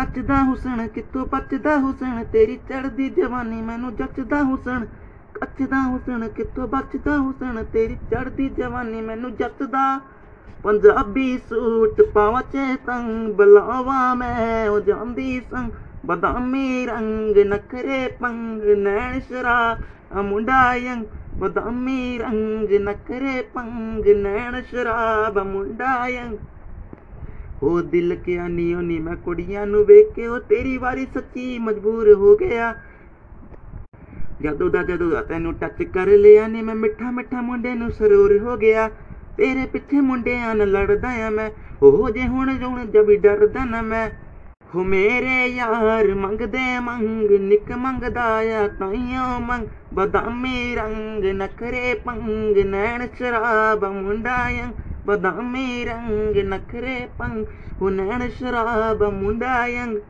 ਕੱਚਦਾ ਹੁਸਨ, ਕਿੱਥੋਂ ਬਚਦਾ ਹੁਸਨ? ਤੇਰੀ ਚੜਦੀ ਜਵਾਨੀ ਮੈਨੂੰ ਜੱਚਦਾ ਹੁਸਨ। ਕੱਚਦਾ ਹੁਸਨ, ਕਿੱਥੋਂ ਬਚਦਾ ਹੁਸਨ? ਤੇਰੀ ਚੜਦੀ ਜਵਾਨੀ ਮੈਨੂੰ ਜੱਚਦਾ। ਪੰਜਾਬੀ ਸੂਟ ਪਾਵਾਂ ਚੇਤਨ ਬਲਾਵਾ ਮੈਂ ਉਹ ਜਾਂਦੀ ਸੰਗ। ਬਦਾਮੀ ਰੰਗ, ਨਖਰੇ ਪੰਗ, ਨੈਣ ਸ਼ਰਾ ਆ ਮੁੰਡਾ ਯੰਗ। ਬਦਾਮੀ ਰੰਗ, ਨਖਰੇ ਪੰਗ, ਨੈਣ ਸ਼ਰਾਬ ਆ ਮੁੰਡਾ ਯੰਗ। ਉਹ ਦਿਲ ਕਿਆ ਨੀਓ ਨੀ ਮੈਂ ਕੁੜੀਆਂ ਨੂੰ ਵੇਖ ਕੇ ਉਹ ਤੇਰੀ ਵਾਰੀ ਸੱਚੀ ਮਜਬੂਰ ਹੋ ਗਿਆ। ਜਦੋਂ ਦਾ ਜਦੋਂ ਦਾ ਤੈਨੂੰ ਟੱਚ ਕਰ ਲਿਆ ਨੀ ਮੈਂ ਮਿੱਠਾ ਮਿੱਠਾ ਮੁੰਡੇ ਨੂੰ ਸਰੂਰ ਹੋ ਗਿਆ। ਤੇਰੇ ਪਿੱਛੇ ਮੁੰਡਿਆਂ ਨਾਲ ਲੜਦਾ ਆ ਮੈਂ, ਉਹ ਜੇ ਹੁਣ ਜੁਣ ਜਬੀ ਡਰਦਾ ਨਾ ਮੈਂ। ਹੋ ਮੇਰੇ ਯਾਰ ਮੰਗਦੇ ਮੰਗ, ਨਿਕ ਮੰਗਦਾ ਆ ਤਾਈਓ ਮੰਗ। ਬਦਾਮੀ ਰੰਗ, ਨਖਰੇ ਪੰਗ, ਨੈਣ ਸ਼ਰਾਬ, ਮੁੰਡਾ ਆ। बदामी रंग नखरे पंख हुनर शराब पङ्ग